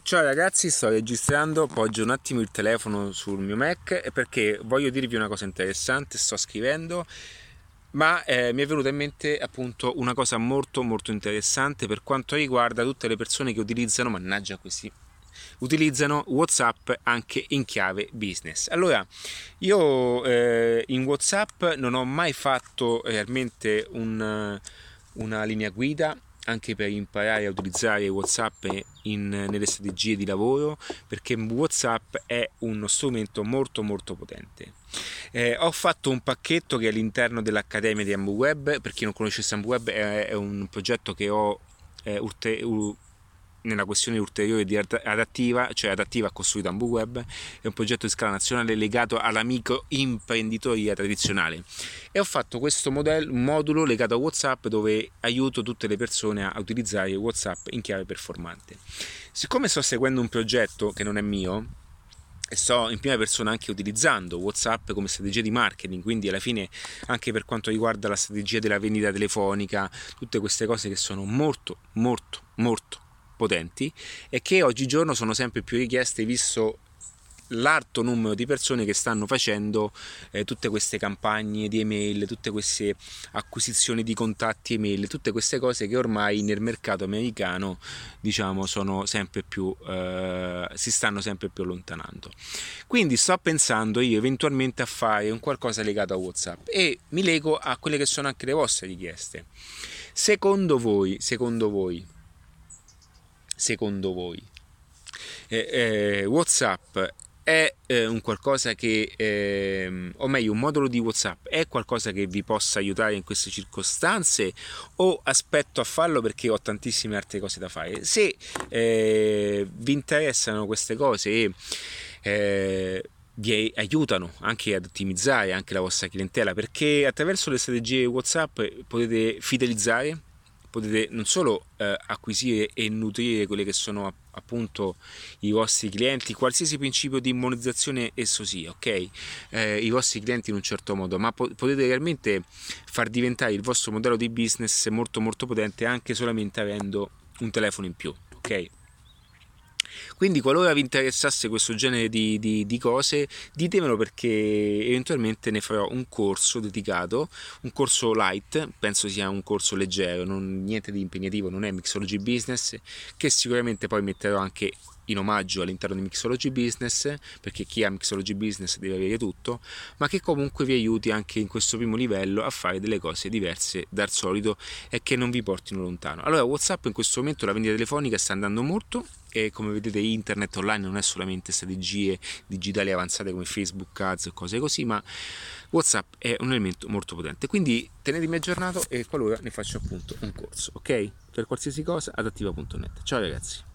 Ciao ragazzi, sto registrando, poggio un attimo il telefono sul mio Mac perché voglio dirvi una cosa interessante, sto scrivendo, ma eh, mi è venuta in mente appunto una cosa molto molto interessante per quanto riguarda tutte le persone che utilizzano, mannaggia questi, utilizzano WhatsApp anche in chiave business. Allora, io eh, in WhatsApp non ho mai fatto realmente un, una linea guida anche per imparare a utilizzare WhatsApp in, nelle strategie di lavoro perché WhatsApp è uno strumento molto molto potente. Eh, ho fatto un pacchetto che è all'interno dell'Accademia di AmbuWeb, per chi non conoscesse AmbuWeb è, è un progetto che ho eh, urte, nella questione ulteriore di adattiva, cioè adattiva costruita Ambu Web, è un progetto di scala nazionale legato alla microimprenditoria tradizionale. E ho fatto questo modello, modulo legato a WhatsApp dove aiuto tutte le persone a utilizzare WhatsApp in chiave performante. Siccome sto seguendo un progetto che non è mio, e sto in prima persona anche utilizzando WhatsApp come strategia di marketing, quindi alla fine anche per quanto riguarda la strategia della vendita telefonica, tutte queste cose che sono molto molto molto potenti e che oggigiorno sono sempre più richieste visto l'alto numero di persone che stanno facendo eh, tutte queste campagne di email, tutte queste acquisizioni di contatti email, tutte queste cose che ormai nel mercato americano diciamo sono sempre più eh, si stanno sempre più allontanando. Quindi sto pensando io eventualmente a fare un qualcosa legato a WhatsApp e mi lego a quelle che sono anche le vostre richieste. Secondo voi, secondo voi secondo voi? Eh, eh, WhatsApp è eh, un qualcosa che, eh, o meglio, un modulo di WhatsApp è qualcosa che vi possa aiutare in queste circostanze o aspetto a farlo perché ho tantissime altre cose da fare? Se eh, vi interessano queste cose e eh, vi aiutano anche ad ottimizzare anche la vostra clientela perché attraverso le strategie WhatsApp potete fidelizzare potete non solo eh, acquisire e nutrire quelli che sono appunto i vostri clienti, qualsiasi principio di monetizzazione esso sia, ok? Eh, I vostri clienti in un certo modo, ma po- potete realmente far diventare il vostro modello di business molto molto potente anche solamente avendo un telefono in più, ok? Quindi qualora vi interessasse questo genere di, di, di, cose, ditemelo perché eventualmente ne farò un corso dedicato, un corso light, penso sia un corso leggero, non, niente di impegnativo, non è Mixology Business, che sicuramente poi metterò anche in omaggio all'interno di Mixology Business, perché chi ha Mixology Business deve avere tutto, ma che comunque vi aiuti anche in questo primo livello a fare delle cose diverse dal solito e che non vi portino lontano. Allora, WhatsApp in questo momento la vendita telefonica sta andando molto e come vedete internet online non è solamente strategie digitali avanzate come Facebook Ads e cose così, ma WhatsApp è un elemento molto potente. Quindi tenetemi aggiornato e qualora ne faccio appunto un corso, ok? Per qualsiasi cosa adattiva.net. Ciao ragazzi.